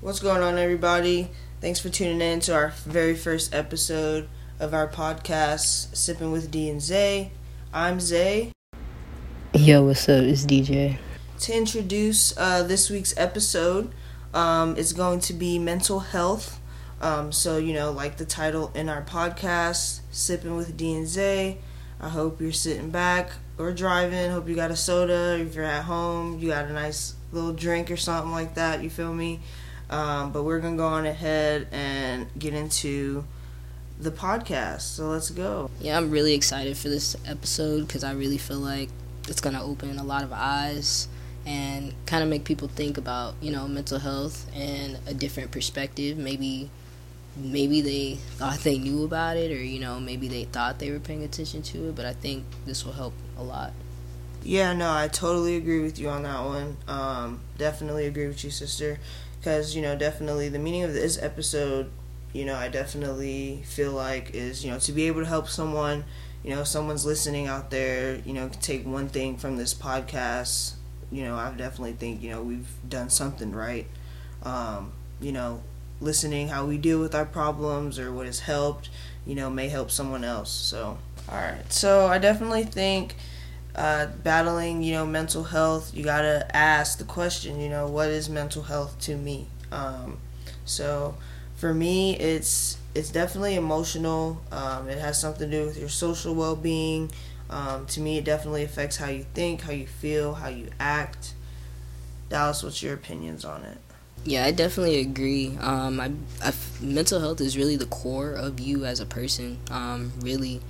What's going on, everybody? Thanks for tuning in to our very first episode of our podcast, Sipping with D and Zay. I'm Zay. Yo, what's up? It's DJ. To introduce uh, this week's episode, um, it's going to be mental health. Um, so, you know, like the title in our podcast, Sipping with D and Zay. I hope you're sitting back or driving. Hope you got a soda. If you're at home, you got a nice little drink or something like that. You feel me? Um, but we're gonna go on ahead and get into the podcast. So let's go. Yeah, I'm really excited for this episode because I really feel like it's gonna open a lot of eyes and kind of make people think about you know mental health and a different perspective. Maybe maybe they thought they knew about it or you know maybe they thought they were paying attention to it but i think this will help a lot yeah no i totally agree with you on that one um, definitely agree with you sister because you know definitely the meaning of this episode you know i definitely feel like is you know to be able to help someone you know someone's listening out there you know take one thing from this podcast you know i definitely think you know we've done something right. Um, you know listening how we deal with our problems or what has helped you know may help someone else. So all right so i definitely think uh, battling, you know, mental health, you gotta ask the question, you know, what is mental health to me? Um, so for me, it's it's definitely emotional. Um, it has something to do with your social well being. Um, to me, it definitely affects how you think, how you feel, how you act. Dallas, what's your opinions on it? Yeah, I definitely agree. Um, I, I, mental health is really the core of you as a person. Um, really,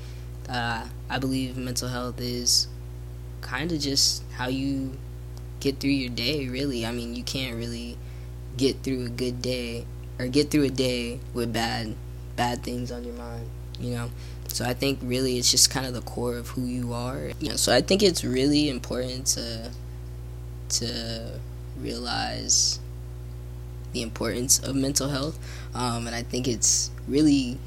uh, I believe mental health is kind of just how you get through your day, really. I mean, you can't really get through a good day or get through a day with bad bad things on your mind, you know. So I think really it's just kind of the core of who you are. You know, so I think it's really important to to realize the importance of mental health, um, and I think it's really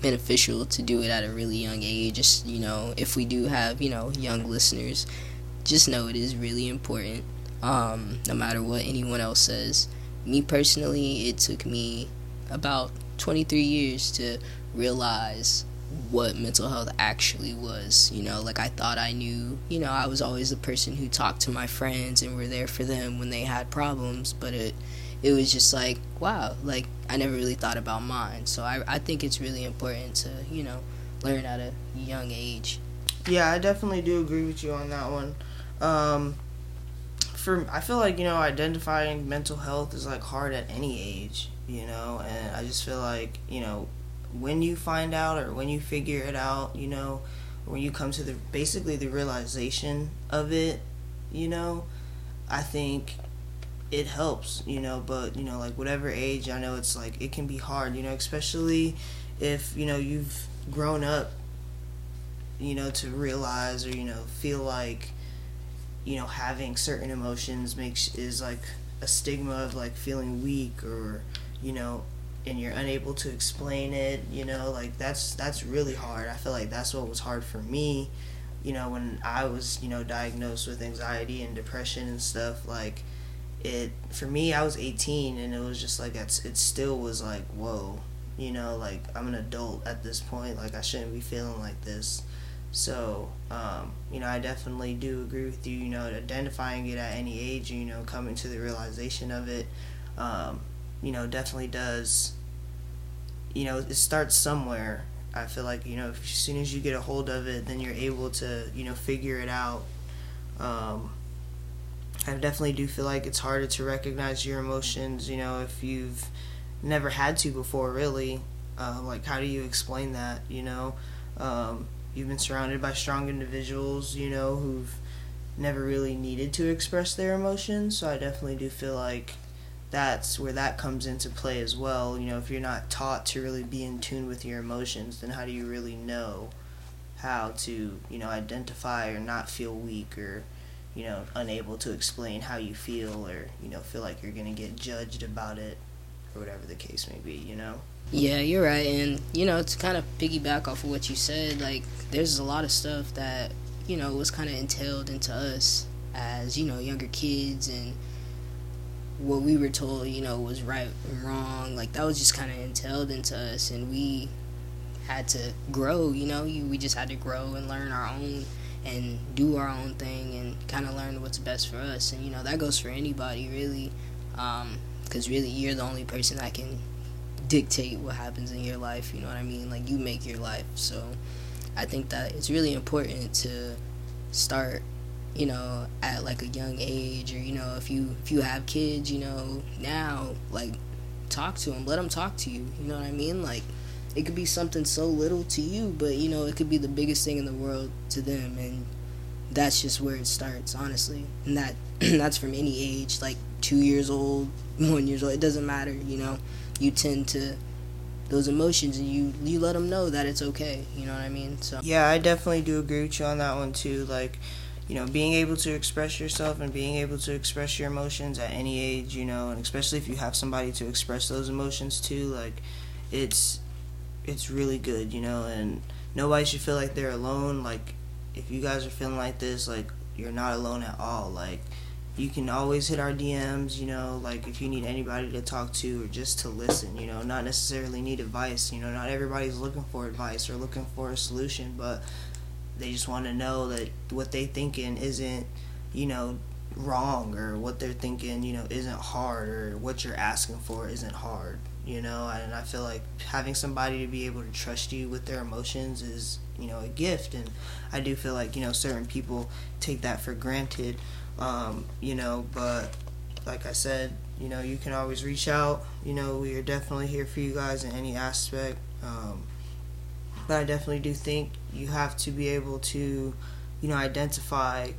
beneficial to do it at a really young age. Just, you know, if we do have, you know, young listeners, just know it is really important. Um, no matter what anyone else says. Me personally, it took me about 23 years to realize what mental health actually was. You know, like I thought I knew, you know, I was always the person who talked to my friends and were there for them when they had problems, but it it was just like, wow, like I never really thought about mine. So I I think it's really important to, you know, learn at a young age. Yeah, I definitely do agree with you on that one. Um for I feel like, you know, identifying mental health is like hard at any age, you know, and I just feel like, you know, when you find out or when you figure it out, you know, when you come to the basically the realization of it, you know, I think it helps, you know, but you know, like whatever age, I know it's like it can be hard, you know, especially if, you know, you've grown up, you know, to realize or, you know, feel like, you know, having certain emotions makes is like a stigma of like feeling weak or, you know, and you're unable to explain it, you know, like that's that's really hard. I feel like that's what was hard for me, you know, when I was, you know, diagnosed with anxiety and depression and stuff like it for me i was 18 and it was just like it's, it still was like whoa you know like i'm an adult at this point like i shouldn't be feeling like this. So um, you know i definitely do agree with you you know identifying it at any age you know coming to the realization of it um, you know definitely does you know it starts somewhere i feel like you know as soon as you get a hold of it then you're able to you know figure it out um, I definitely do feel like it's harder to recognize your emotions, you know, if you've never had to before, really. Uh, like, how do you explain that, you know? Um, you've been surrounded by strong individuals, you know, who've never really needed to express their emotions, so I definitely do feel like that's where that comes into play as well. You know, if you're not taught to really be in tune with your emotions, then how do you really know how to, you know, identify or not feel weak or you know, unable to explain how you feel or, you know, feel like you're going to get judged about it or whatever the case may be, you know? Yeah, you're right. And, you know, to kind of piggyback off of what you said, like, there's a lot of stuff that, you know, was kind of entailed into us as, you know, younger kids and what we were told, you know, was right and wrong. Like that was just kind of entailed into us, and we had to grow. You know, you, we just had to grow and learn our own and do our own thing and kind of learn what's best for us. And you know, that goes for anybody really, because um, really you're the only person that can dictate what happens in your life. You know what I mean? Like you make your life. So I think that it's really important to start you know at like a young age or you know if you if you have kids you know now like talk to them let them talk to you you know what i mean like it could be something so little to you but you know it could be the biggest thing in the world to them and that's just where it starts honestly. And that that's from any age like two years old one years old it doesn't matter you know. You tend to those emotions and you you let them know that it's okay you know what i mean? So yeah i definitely do agree with you on that one too. Like you know, being able to express yourself and being able to express your emotions at any age, you know, and especially if you have somebody to express those emotions to, like, it's it's really good, you know, and nobody should feel like they're alone. Like, if you guys are feeling like this, like, you're not alone at all. Like, you can always hit our DMs, you know, like if you need anybody to talk to or just to listen, you know, not necessarily need advice, you know, not everybody's looking for advice or looking for a solution, but they just want to know that what they thinking isn't, you know, wrong or what they're thinking, you know, isn't hard or what you're asking for isn't hard, you know. And I feel like having somebody to be able to trust you with their emotions is, you know, a gift. And I do feel like, you know, certain people take that for granted, um, you know, but like I said, you know, you can always reach out. You know, we are definitely here for you guys in any aspect. Um, but I definitely do think you have to be able to, you know, identify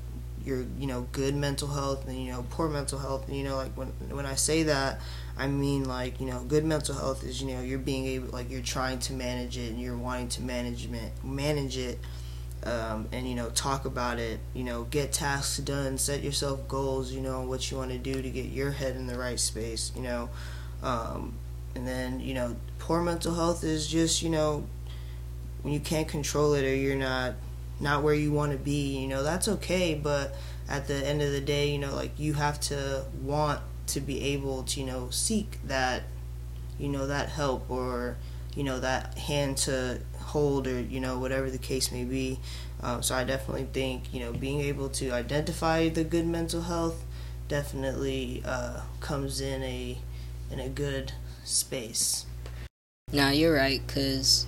your, you know, good mental health and you know poor mental health. And you know, like when when I say that, I mean like you know, good mental health is you know you're being able like you're trying to manage it and you're wanting to management manage it. Um, and you know talk about it you know get tasks done set yourself goals you know what you want to do to get your head in the right space you know um, and then you know poor mental health is just you know when you can't control it or you're not not where you want to be, you know, that's okay, but at the end of the day, you know, like you have to want to be able to, you know, seek that you know, that help or you know, that hand to hold or, you know, whatever the case may be. Um, so I definitely think, you know, being able to identify the good mental health definitely uh, comes in a in a good space. Now you're right, cause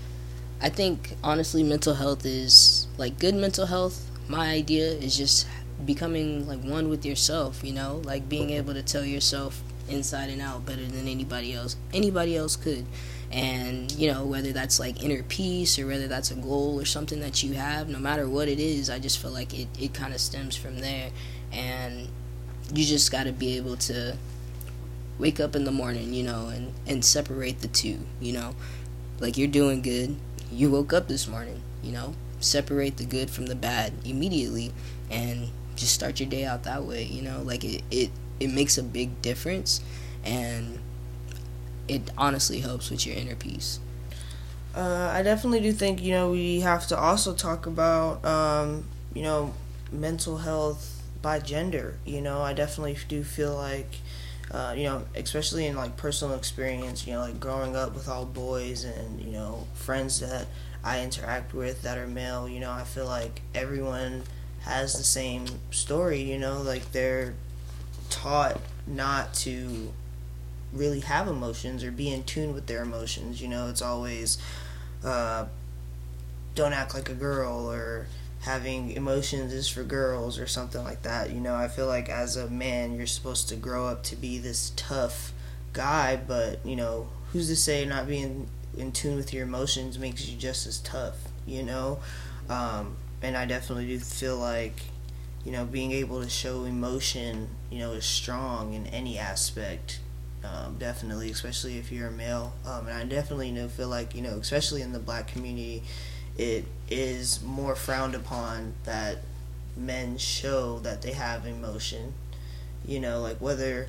I think honestly, mental health is like good mental health. My idea is just becoming like one with yourself. You know, like being able to tell yourself inside and out better than anybody else. Anybody else could. And, you know, whether that's like inner peace or whether that's a goal or something that you have, no matter what it is, I just feel like it, it kind of stems from there. And you just got to be able to wake up in the morning, you know, and, and separate the two, you know. Like you're doing good, you woke up this morning, you know, separate the good from the bad immediately and just start your day out that way, you know, like it, it, it makes a big difference and it honestly helps with your inner peace. Uh, I definitely do think, you know, we have to also talk about, um, you know, mental health by gender. You know, I definitely do feel like, uh, you know, especially in like personal experience, you know, like growing up with all boys and, you know, friends that I interact with that are male, you know, I feel like everyone has the same story, you know, like they're taught not to really have emotions or be in tune with their emotions, you know, it's always, uh, don't act like a girl or, having emotions is for girls or something like that. You know, I feel like as a man, you're supposed to grow up to be this tough guy, but, you know, who's to say not being in tune with your emotions makes you just as tough, you know? Um, and I definitely do feel like, you know, being able to show emotion, you know, is strong in any aspect. Um, definitely, especially if you're a male. Um, and I definitely know feel like you know, especially in the black community, it is more frowned upon that men show that they have emotion. You know, like whether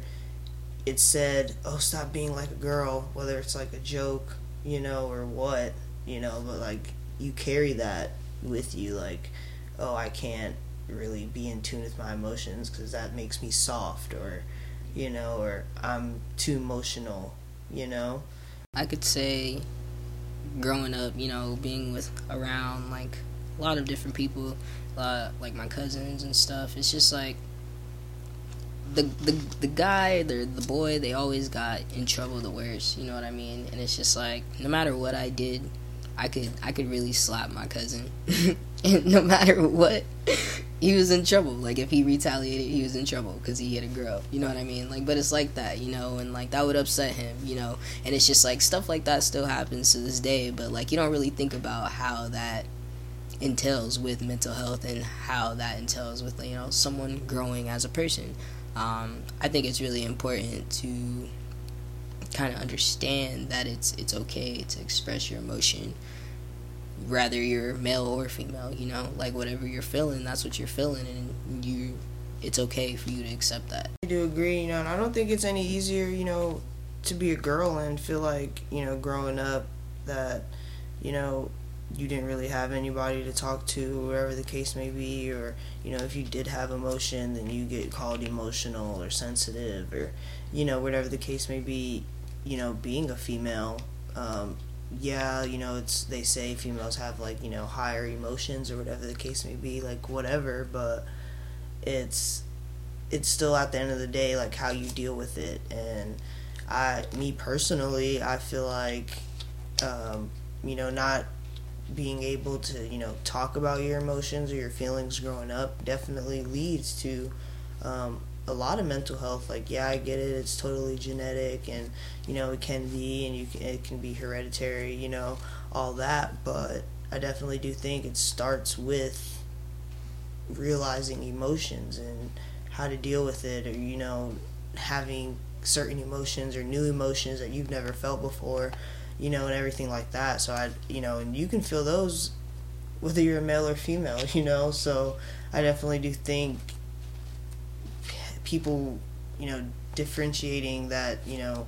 it's said, "Oh, stop being like a girl," whether it's like a joke, you know, or what, you know, but like you carry that with you like, "Oh, I can't really be in tune with my emotions because that makes me soft," or you know, or I'm too emotional, you know. I could say growing up, you know, being with around like a lot of different people, uh, like my cousins and stuff. It's just like the the the guy, the the boy, they always got in trouble the worst. You know what I mean? And it's just like no matter what I did, I could I could really slap my cousin, and no matter what, he was in trouble. Like if he retaliated, he was in trouble because he hit a girl. You know what I mean? Like, but it's like that, you know, and like that would upset him, you know. And it's just like stuff like that still happens to this day, but like you don't really think about how that entails with mental health and how that entails with you know someone growing as a person. Um, I think it's really important to kind of understand that it's it's okay to express your emotion whether you're male or female you know like whatever you're feeling that's what you're feeling and you it's okay for you to accept that i do agree you know and i don't think it's any easier you know to be a girl and feel like you know growing up that you know you didn't really have anybody to talk to, wherever the case may be, or you know, if you did have emotion, then you get called emotional or sensitive, or you know, whatever the case may be. You know, being a female, um, yeah, you know, it's they say females have like you know higher emotions or whatever the case may be, like whatever, but it's it's still at the end of the day like how you deal with it, and I, me personally, I feel like, um, you know, not being able to you know talk about your emotions or your feelings growing up definitely leads to um, a lot of mental health like yeah i get it it's totally genetic and you know it can be and you can, it can be hereditary you know all that but i definitely do think it starts with realizing emotions and how to deal with it or you know having certain emotions or new emotions that you've never felt before you know, and everything like that. So I, you know, and you can feel those whether you're a male or female, you know. So I definitely do think people, you know, differentiating that, you know,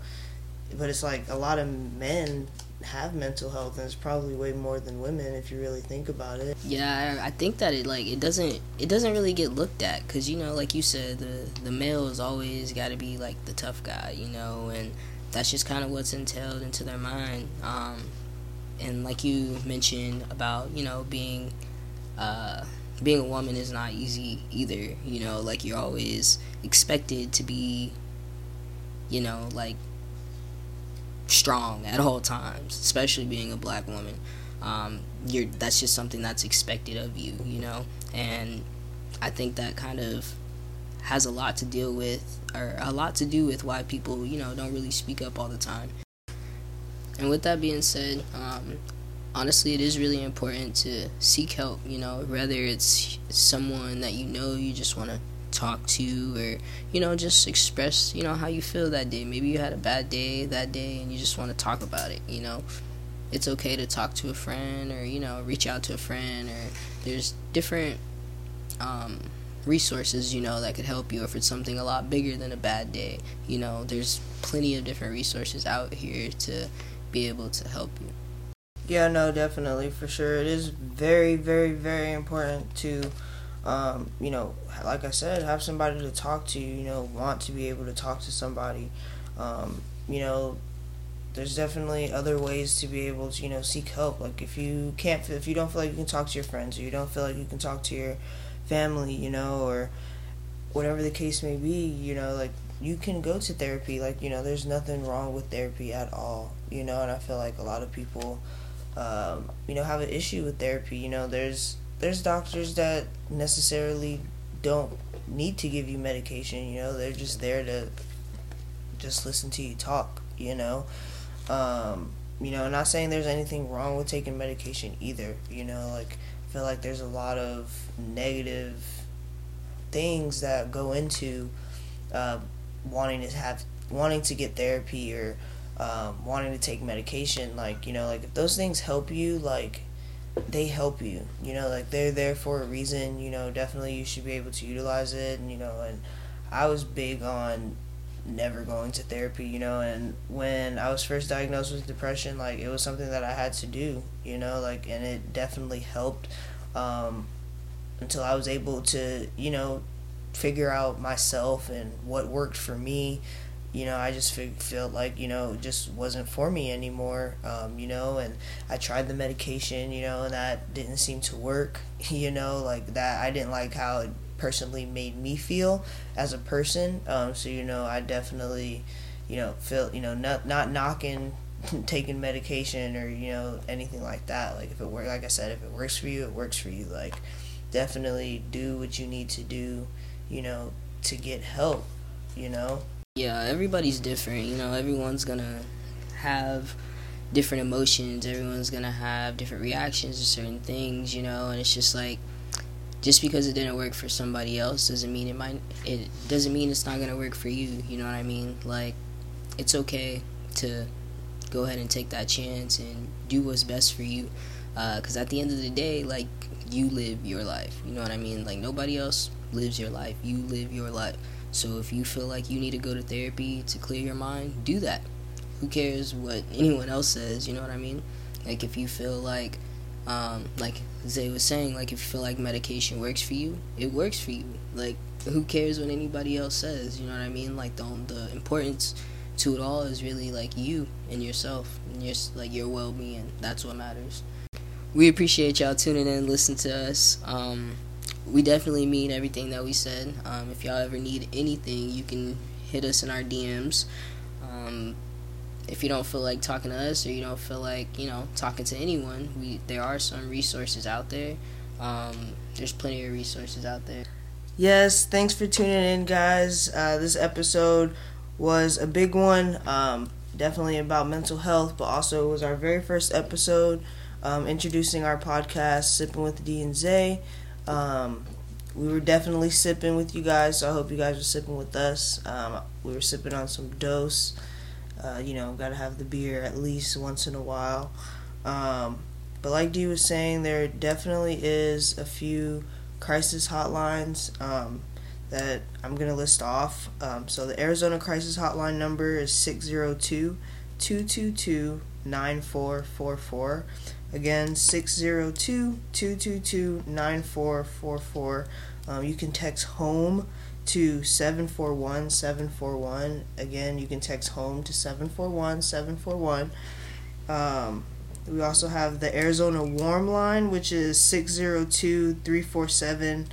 but it's like a lot of men have mental health and it's probably way more than women if you really think about it yeah i think that it like it doesn't it doesn't really get looked at because you know like you said the the male has always got to be like the tough guy you know and that's just kind of what's entailed into their mind. Um, and like you mentioned about you know being uh, being a woman is not easy either. You know, like you're always expected to be, you know, like strong at all times, especially being a black woman. Um, you're that's just something that's expected of you, you know, and I think that kind of has a lot to deal with or a lot to do with why people you know don't really speak up all the time and with that being said um, honestly it is really important to seek help you know whether it's someone that you know you just want to talk to or you know just express you know how you feel that day maybe you had a bad day that day and you just want to talk about it you know it's okay to talk to a friend or you know reach out to a friend or there's different um, resources, you know, that could help you. If it's something a lot bigger than a bad day, you know, there's plenty of different resources out here to be able to help you. Yeah, no, definitely, for sure. It is very, very, very important to, um, you know, like I said, have somebody to talk to, you know, want to be able to talk to somebody. Um, you know, there's definitely other ways to be able to, you know, seek help. Like if you can't, if you don't feel like you can talk to your friends, or you don't feel like you can talk to your family, you know, or whatever the case may be, you know, like you can go to therapy. Like, you know, there's nothing wrong with therapy at all, you know, and I feel like a lot of people, um, you know, have an issue with therapy. You know, there's there's doctors that necessarily don't need to give you medication, you know, they're just there to just listen to you talk, you know. Um, you know, not saying there's anything wrong with taking medication either, you know, like I feel like there's a lot of negative things that go into uh, wanting to have wanting to get therapy or um, wanting to take medication like you know like if those things help you like they help you you know like they're there for a reason you know definitely you should be able to utilize it and you know and i was big on never going to therapy you know and when i was first diagnosed with depression like it was something that i had to do you know like and it definitely helped um, until i was able to you know figure out myself and what worked for me you know, I just felt like, you know, just wasn't for me anymore, um, you know, and I tried the medication, you know, and that didn't seem to work, you know, like that. I didn't like how it personally made me feel as a person. Um, so, you know, I definitely, you know, feel, you know, not, not knocking taking medication or, you know, anything like that. Like if it works, like I said, if it works for you, it works for you. Like definitely do what you need to do, you know, to get help, you know yeah, everybody's different. You know, everyone's gonna have different emotions. Everyone's gonna have different reactions to certain things. You know, and it's just like just because it didn't work for somebody else doesn't mean it might. It doesn't mean it's not gonna work for you. You know what I mean? Like, it's okay to go ahead and take that chance and do what's best for you. Because uh, at the end of the day, like you live your life. You know what I mean? Like nobody else lives your life. You live your life. So if you feel like you need to go to therapy to clear your mind, do that. Who cares what anyone else says? You know what I mean? Like if you feel like, um, like Zay was saying, like if you feel like medication works for you, it works for you. Like who cares what anybody else says? You know what I mean? Like the the importance to it all is really like you and yourself and your like your well being. That's what matters. We appreciate y'all tuning in, listen to us. Um, we definitely mean everything that we said. Um, if y'all ever need anything, you can hit us in our DMs. Um, if you don't feel like talking to us or you don't feel like you know talking to anyone, we there are some resources out there. Um, there's plenty of resources out there. Yes, thanks for tuning in, guys. Uh, this episode was a big one, um, definitely about mental health, but also it was our very first episode um, introducing our podcast, Sipping with D and Zay. Um, we were definitely sipping with you guys, so I hope you guys were sipping with us. Um, we were sipping on some dose. Uh, you know, gotta have the beer at least once in a while. Um, but like Dee was saying, there definitely is a few crisis hotlines um, that I'm gonna list off. Um, so the Arizona Crisis Hotline number is 602 222 9444. Again, 602 222 9444. Um, you can text home to 741 741. Again, you can text home to 741 741. Um, we also have the Arizona Warm Line, which is 602 347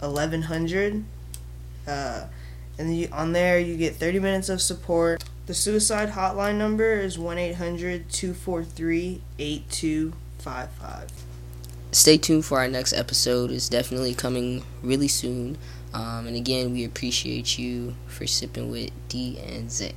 1100. Uh, and you, on there, you get 30 minutes of support. The suicide hotline number is 1 800 243 8255. Stay tuned for our next episode. It's definitely coming really soon. Um, and again, we appreciate you for sipping with D and Z.